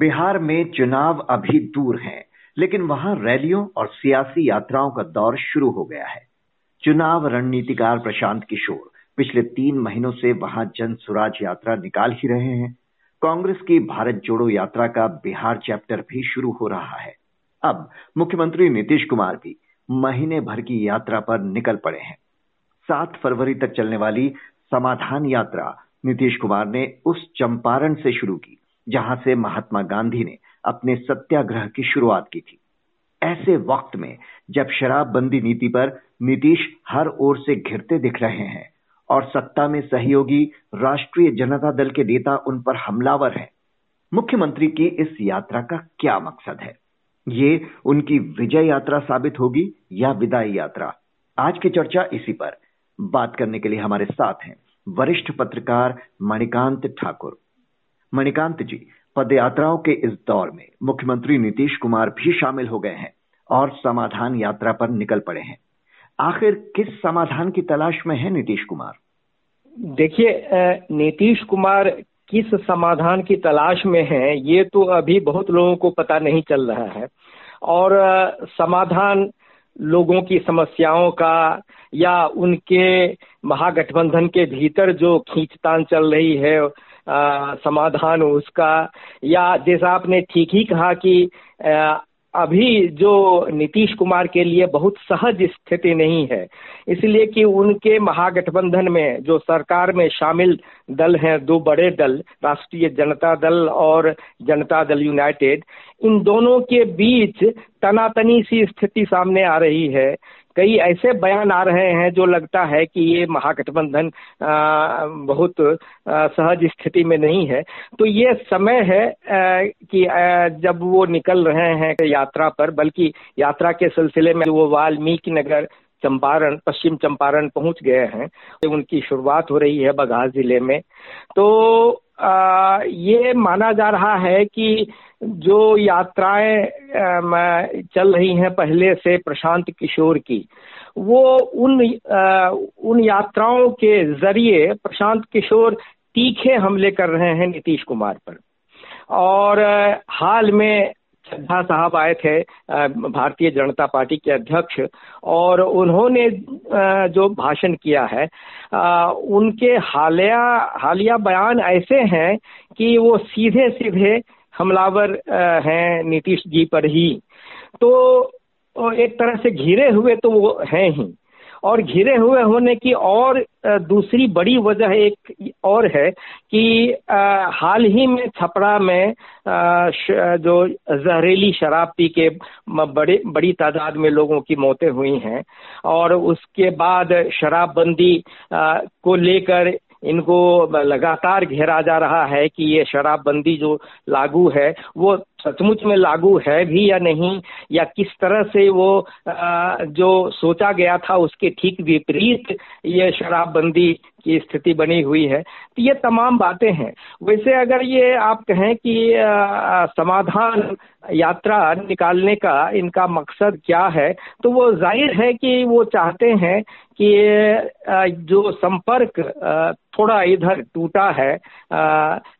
बिहार में चुनाव अभी दूर हैं, लेकिन वहाँ रैलियों और सियासी यात्राओं का दौर शुरू हो गया है। चुनाव रणनीतिकार प्रशांत किशोर पिछले तीन महीनों से वहाँ जन सुराज यात्रा निकाल ही रहे हैं। कांग्रेस की भारत जोड़ो यात्रा का बिहार चैप्टर भी शुरू हो रहा है। अब मुख्यमंत्री नीतीश कुमार भी महीने भर की यात्रा पर निकल पड़े हैं। सात फरवरी तक चलने वाली समाधान यात्रा नीतीश कुमार ने उस चंपारण से शुरू की जहाँ से महात्मा गांधी ने अपने सत्याग्रह की शुरुआत की थी। ऐसे वक्त में जब शराबबंदी नीति पर नीतीश हर ओर से घिरते दिख रहे हैं और सत्ता में सहयोगी राष्ट्रीय जनता दल के नेता उन पर हमलावर हैं, मुख्यमंत्री की इस यात्रा का क्या मकसद है? ये उनकी विजय यात्रा साबित होगी या विदाई यात्रा? आज की चर्चा इसी पर। बात करने के लिए हमारे साथ हैं वरिष्ठ पत्रकार मणिकांत ठाकुर। मणिकांत जी, पदयात्राओं के इस दौर में मुख्यमंत्री नीतीश कुमार भी शामिल हो गए हैं और समाधान यात्रा पर निकल पड़े हैं। आखिर किस समाधान की तलाश में है नीतीश कुमार? देखिए नीतीश कुमार किस समाधान की तलाश में है, ये तो अभी बहुत लोगों को पता नहीं चल रहा है। और समाधान लोगों की समस्याओं का या उनके महागठबंधन के भीतर जो खींचतान चल रही है आ, समाधान उसका। या जैसा आपने ठीक ही कहा कि आ, अभी जो नीतीश कुमार के लिए बहुत सहज स्थिति नहीं है इसलिए कि उनके महागठबंधन में जो सरकार में शामिल दल हैं दो बड़े दल राष्ट्रीय जनता दल और जनता दल यूनाइटेड इन दोनों के बीच तनातनी सी स्थिति सामने आ रही है। कई ऐसे बयान आ रहे हैं जो लगता है कि ये महागठबंधन बहुत सहज स्थिति में नहीं है। तो ये समय है कि जब वो निकल रहे हैं यात्रा पर, बल्कि यात्रा के सिलसिले में वो वाल्मीकि नगर चंपारण, पश्चिम चंपारण पहुँच गए हैं। तो उनकी शुरुआत हो रही है बघास ज़िले में। तो ये माना जा रहा है कि जो यात्राएँ चल रही हैं पहले से प्रशांत किशोर की, वो उन उन यात्राओं के ज़रिए प्रशांत किशोर तीखे हमले कर रहे हैं नीतीश कुमार पर। और हाल में चड्ढा साहब आए थे भारतीय जनता पार्टी के अध्यक्ष, और उन्होंने जो भाषण किया है उनके हालिया हालिया बयान ऐसे हैं कि वो सीधे सीधे हमलावर हैं नीतीश जी पर ही। तो एक तरह से घिरे हुए तो वो हैं ही। और घिरे हुए होने की और दूसरी बड़ी वजह एक और है कि हाल ही में छपरा में जो जहरीली शराब पी के बड़े, बड़ी तादाद में लोगों की मौतें हुई हैं और उसके बाद शराबबंदी को लेकर इनको लगातार घेरा जा रहा है कि ये शराबबंदी जो लागू है, वो सचमुच में लागू है भी या नहीं, या किस तरह से वो जो सोचा गया था उसके ठीक विपरीत ये शराबबंदी की स्थिति बनी हुई है तो ये तमाम बातें हैं। वैसे अगर ये आप कहें कि समाधान, यात्रा निकालने का इनका मकसद क्या है तो वो ज़ाहिर है कि वो चाहते हैं कि जो संपर्क थोड़ा इधर टूटा है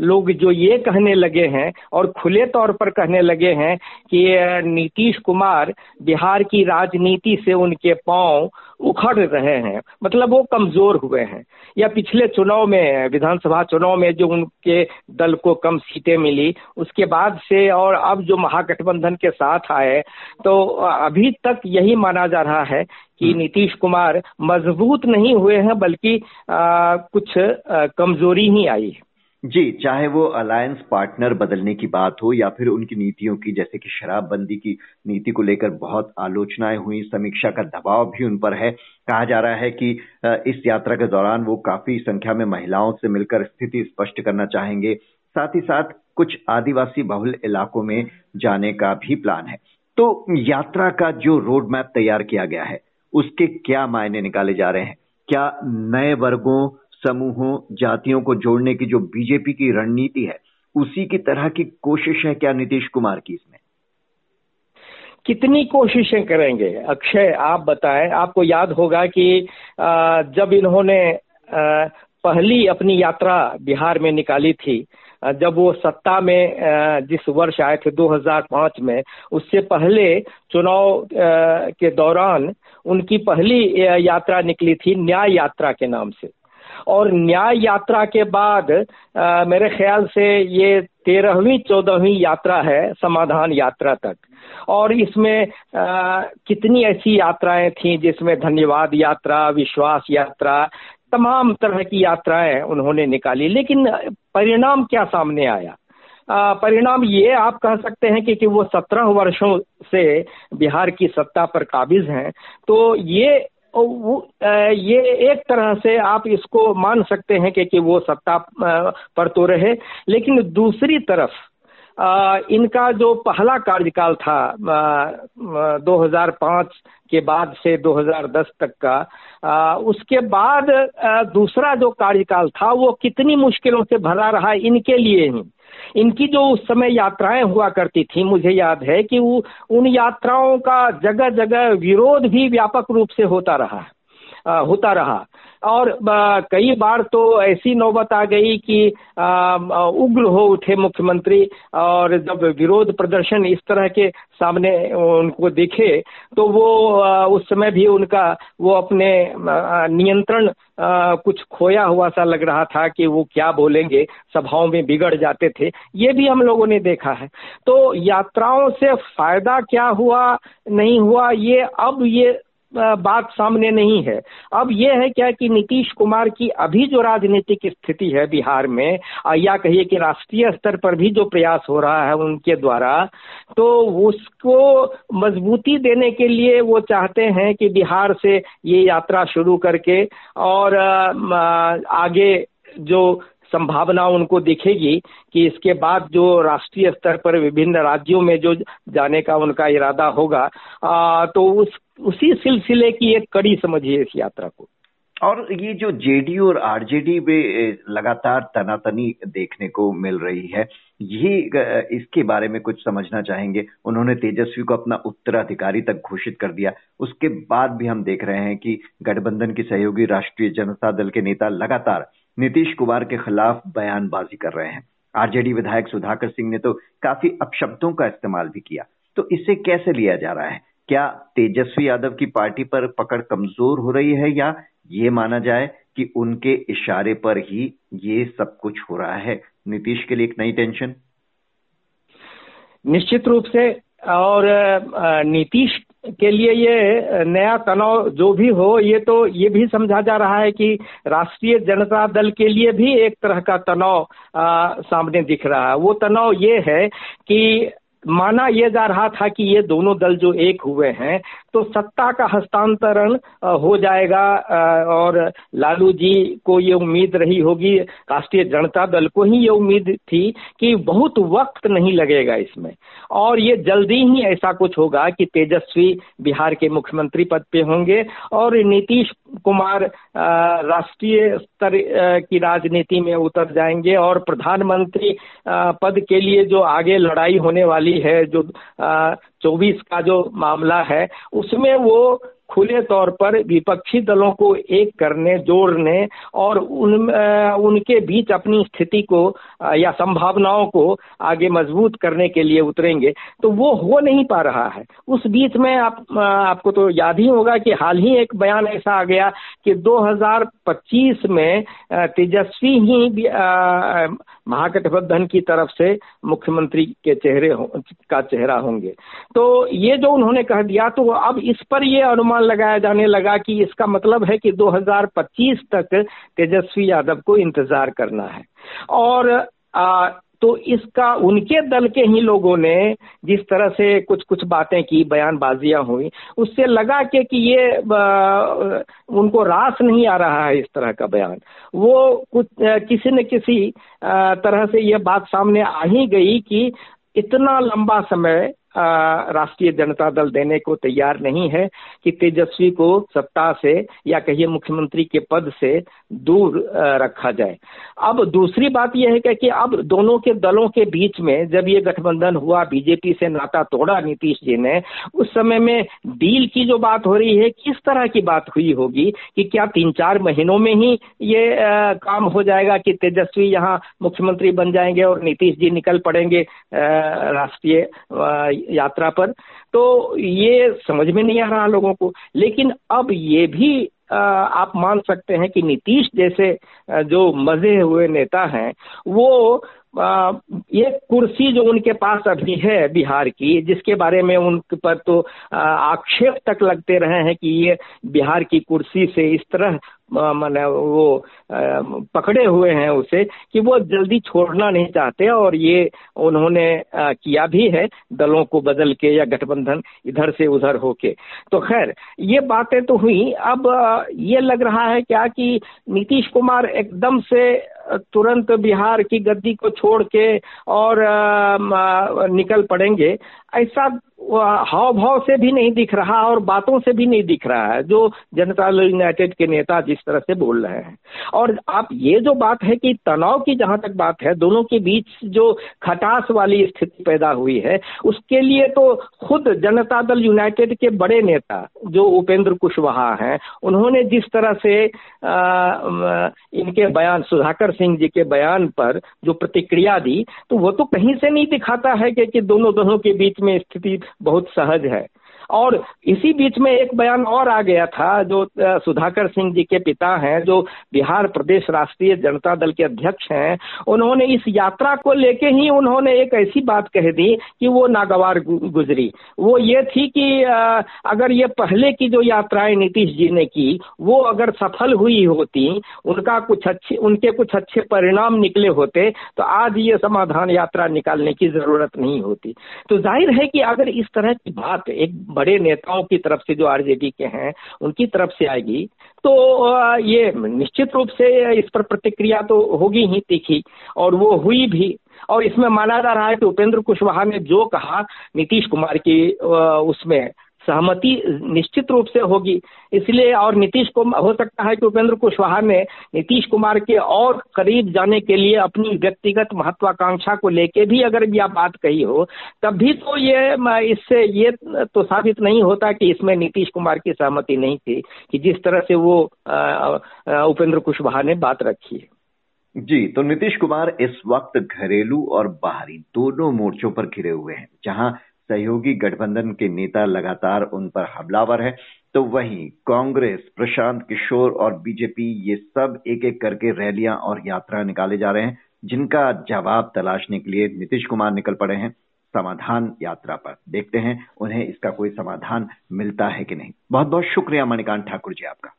लोग जो ये कहने लगे हैं और खुले तौर पर कहने लगे हैं कि नीतीश कुमार बिहार की राजनीति से उनके पाँव उखड़ रहे हैं मतलब वो कमज़ोर हुए हैं या पिछले चुनाव में विधानसभा चुनाव में जो उनके दल को कम सीटें मिली उसके बाद से और अब जो महागठबंधन के साथ आए तो अभी तक यही माना जा रहा है कि हम्म। नीतीश कुमार मज़बूत नहीं हुए हैं बल्कि कुछ आ, कमज़ोरी ही आई है जी, चाहे वो अलायंस पार्टनर बदलने की बात हो या फिर उनकी नीतियों की, जैसे कि शराबबंदी की नीति को लेकर बहुत आलोचनाएँ हुई, समीक्षा का दबाव भी उन पर है। कहा जा रहा है कि इस यात्रा के दौरान वो काफ़ी संख्या में महिलाओं से मिलकर स्थिति स्पष्ट करना चाहेंगे। साथ ही साथ कुछ आदिवासी बहुल इलाकों में जाने का भी प्लान है। तो यात्रा का जो रोड मैप तैयार किया गया है, उसके क्या मायने निकाले जा रहे हैं? क्या नए वर्गों समूहों, जातियों को जोड़ने की जो बीजेपी की रणनीति है, उसी की तरह की कोशिश है क्या नीतीश कुमार की इसमें? कितनी कोशिशें करेंगे? अक्षय, आप बताएँ। आपको याद होगा कि जब इन्होंने पहली अपनी यात्रा बिहार में निकाली थी जब वो सत्ता में जिस वर्ष आए थे 2005 में, उससे पहले चुनाव के दौरान उनकी पहली यात्रा निकली थी न्याय यात्रा के नाम से। और न्याय यात्रा के बाद आ, मेरे ख्याल से ये तेरहवीं चौदहवीं यात्रा है समाधान यात्रा तक। और इसमें आ, कितनी ऐसी यात्राएँ थी जिसमें धन्यवाद यात्रा विश्वास यात्रा तमाम तरह की यात्राएँ उन्होंने निकाली। लेकिन परिणाम क्या सामने आया? परिणाम ये आप कह सकते हैं कि, कि वो सत्रह वर्षों से बिहार की सत्ता पर काबिज हैं। तो ये वो ये एक तरह से आप इसको मान सकते हैं कि, कि वो सत्ता पर तो रहे। लेकिन दूसरी तरफ़ इनका जो पहला कार्यकाल था आ, 2005 के बाद से 2010 तक का उसके बाद दूसरा जो कार्यकाल था वो कितनी मुश्किलों से भरा रहा इनके लिए ही। इनकी जो उस समय यात्राएँ हुआ करती थी, मुझे याद है कि वो उन यात्राओं का जगह जगह विरोध भी व्यापक रूप से होता रहा। होता रहा। और कई बार तो ऐसी नौबत आ गई कि उग्र हो उठे मुख्यमंत्री और जब विरोध प्रदर्शन इस तरह के सामने उनको दिखे तो वो उस समय भी उनका, वो अपने नियंत्रण कुछ खोया हुआ सा लग रहा था कि वो क्या बोलेंगे, सभाओं में बिगड़ जाते थे। ये भी हम लोगों ने देखा है। तो यात्राओं से फ़ायदा क्या हुआ, नहीं हुआ, ये अब ये बात सामने नहीं है। अब यह है क्या कि नीतीश कुमार की अभी जो राजनीतिक स्थिति है बिहार में या कहिए कि राष्ट्रीय स्तर पर भी जो प्रयास हो रहा है उनके द्वारा तो उसको मजबूती देने के लिए वो चाहते हैं कि बिहार से ये यात्रा शुरू करके और आगे जो संभावना उनको दिखेगी कि इसके बाद जो राष्ट्रीय स्तर पर विभिन्न राज्यों में जो जाने का उनका इरादा होगा आ, तो उस उसी सिलसिले की एक कड़ी समझिए इस यात्रा को। और ये जो जेडीयू और आरजेडी में लगातार तनातनी देखने को मिल रही है ये इसके बारे में कुछ समझना चाहेंगे? उन्होंने तेजस्वी को अपना उत्तराधिकारी तक घोषित कर दिया। उसके बाद भी हम देख रहे हैं कि गठबंधन की सहयोगी राष्ट्रीय जनता दल के नेता लगातार नीतीश कुमार के खिलाफ बयानबाजी कर रहे हैं। आरजेडी विधायक सुधाकर सिंह ने तो काफ़ी अपशब्दों का इस्तेमाल भी किया। तो इसे कैसे लिया जा रहा है? क्या तेजस्वी यादव की पार्टी पर पकड़ कमज़ोर हो रही है या ये माना जाए कि उनके इशारे पर ही ये सब कुछ हो रहा है? नीतीश के लिए एक नई टेंशन निश्चित रूप से और नीतीश के लिए ये नया तनाव जो भी हो, ये तो ये भी समझा जा रहा है कि राष्ट्रीय जनता दल के लिए भी एक तरह का तनाव सामने दिख रहा है। वो तनाव ये है कि माना यह जा रहा था कि ये दोनों दल जो एक हुए हैं तो सत्ता का हस्तांतरण हो जाएगा और लालू जी को ये उम्मीद रही होगी, राष्ट्रीय जनता दल को ही ये उम्मीद थी कि बहुत वक्त नहीं लगेगा इसमें। और ये जल्दी ही ऐसा कुछ होगा कि तेजस्वी बिहार के मुख्यमंत्री पद पे होंगे, और नीतीश कुमार राष्ट्रीय स्तर की राजनीति में उतर जाएँगे, और प्रधानमंत्री पद के लिए जो आगे लड़ाई होने वाली है जो चौबीस का जो मामला है उसमें वो खुले तौर पर विपक्षी दलों को एक करने, जोड़ने और उन उनके बीच अपनी स्थिति को या संभावनाओं को आगे मज़बूत करने के लिए उतरेंगे। तो वो हो नहीं पा रहा है। उस बीच में आप आपको तो याद ही होगा कि हाल ही एक बयान ऐसा आ गया कि 2025 में तेजस्वी ही महागठबंधन की तरफ़ से मुख्यमंत्री के चेहरे का चेहरा होंगे। तो ये जो उन्होंने कह दिया तो अब इस पर ये अनुमान लगाया जाने लगा कि इसका मतलब है कि 2025 तक तेजस्वी यादव को इंतज़ार करना है। और आ, तो इसका उनके दल के ही लोगों ने जिस तरह से कुछ कुछ बातें की बयानबाजियाँ हुई उससे लगा के कि ये आ, उनको रास नहीं आ रहा है इस तरह का बयान। वो कुछ किसी न किसी आ, तरह से ये बात सामने आ ही गई कि इतना लंबा समय राष्ट्रीय जनता दल देने को तैयार नहीं है कि तेजस्वी को सत्ता से या कहिए मुख्यमंत्री के पद से दूर रखा जाए। अब दूसरी बात यह है कि अब दोनों के दलों के बीच में जब ये गठबंधन हुआ बीजेपी से नाता तोड़ा नीतीश जी ने उस समय में डील की जो बात हो रही है किस तरह की बात हुई होगी कि क्या तीन चार महीनों में ही ये आ, काम हो जाएगा कि तेजस्वी यहाँ मुख्यमंत्री बन जाएँगे और नीतीश जी निकल पड़ेंगे राष्ट्रीय यात्रा पर तो ये समझ में नहीं आ रहा लोगों को। लेकिन अब ये भी आप मान सकते हैं कि नीतीश जैसे जो मज़े हुए नेता हैं, वो ये कुर्सी जो उनके पास अभी है बिहार की, जिसके बारे में उन पर तो आक्षेप तक लगते रहे हैं कि ये बिहार की कुर्सी से इस तरह मैंने वो पकड़े हुए हैं उसे, कि वो जल्दी छोड़ना नहीं चाहते और ये उन्होंने किया भी है दलों को बदल के या गठबंधन इधर से उधर होके। तो खैर, ये बातें तो हुई। अब ये लग रहा है क्या कि नीतीश कुमार एकदम से तुरंत बिहार की गद्दी को छोड़ के और निकल पड़ेंगे। ऐसा हाव भाव से भी नहीं दिख रहा और बातों से भी नहीं दिख रहा है जो जनता दल यूनाइटेड के नेता जिस तरह से बोल रहे हैं। और आप ये जो बात है कि तनाव की जहाँ तक बात है दोनों के बीच जो खटास वाली स्थिति पैदा हुई है उसके लिए तो खुद जनता दल यूनाइटेड के बड़े नेता जो उपेंद्र कुशवाहा हैं उन्होंने जिस तरह से आ, इनके बयान सुधाकर सिंह जी के बयान पर जो प्रतिक्रिया दी तो वो तो कहीं से नहीं दिखाता है कि, कि दोनों दोनों के बीच में स्थिति बहुत सहज है। और इसी बीच में एक बयान और आ गया था, जो सुधाकर सिंह जी के पिता हैं, जो बिहार प्रदेश राष्ट्रीय जनता दल के अध्यक्ष हैं, उन्होंने इस यात्रा को लेके ही उन्होंने एक ऐसी बात कह दी कि वो नागवार गुजरी। वो ये थी कि अगर ये पहले की जो यात्राएँ नीतीश जी ने की, वो अगर सफल हुई होती, उनका कुछ अच्छे, उनके कुछ अच्छे परिणाम निकले होते तो आज ये समाधान यात्रा निकालने की ज़रूरत नहीं होती। तो ज़ाहिर है कि अगर इस तरह की बात एक बड़े नेताओं की तरफ़ से जो आरजेडी के हैं, उनकी तरफ़ से आएगी तो ये निश्चित रूप से इस पर प्रतिक्रिया तो होगी ही तीखी, और वो हुई भी। और इसमें माना जा रहा है कि उपेंद्र कुशवाहा ने जो कहा, नीतीश कुमार की उसमें सहमति निश्चित रूप से होगी। इसलिए और नीतीश को हो सकता है कि उपेंद्र कुशवाहा ने नीतीश कुमार के और करीब जाने के लिए अपनी व्यक्तिगत महत्वाकांक्षा को लेके भी अगर यह बात कही हो, तब भी तो ये इससे ये तो साबित नहीं होता कि इसमें नीतीश कुमार की सहमति नहीं थी कि जिस तरह से वो उपेंद्र कुशवाहा ने बात रखी है। जी तो नीतीश कुमार इस वक्त घरेलू और बाहरी दोनों मोर्चों पर घिरे हुए हैं, जहाँ सहयोगी गठबंधन के नेता लगातार उन पर हमलावर है। तो वहीं कांग्रेस, प्रशांत किशोर और बीजेपी, ये सब एक एक करके रैलियाँ और यात्रा निकाले जा रहे हैं, जिनका जवाब तलाशने के लिए नीतीश कुमार निकल पड़े हैं समाधान यात्रा पर। देखते हैं उन्हें इसका कोई समाधान मिलता है कि नहीं। बहुत बहुत शुक्रिया मणिकांत ठाकुर जी आपका।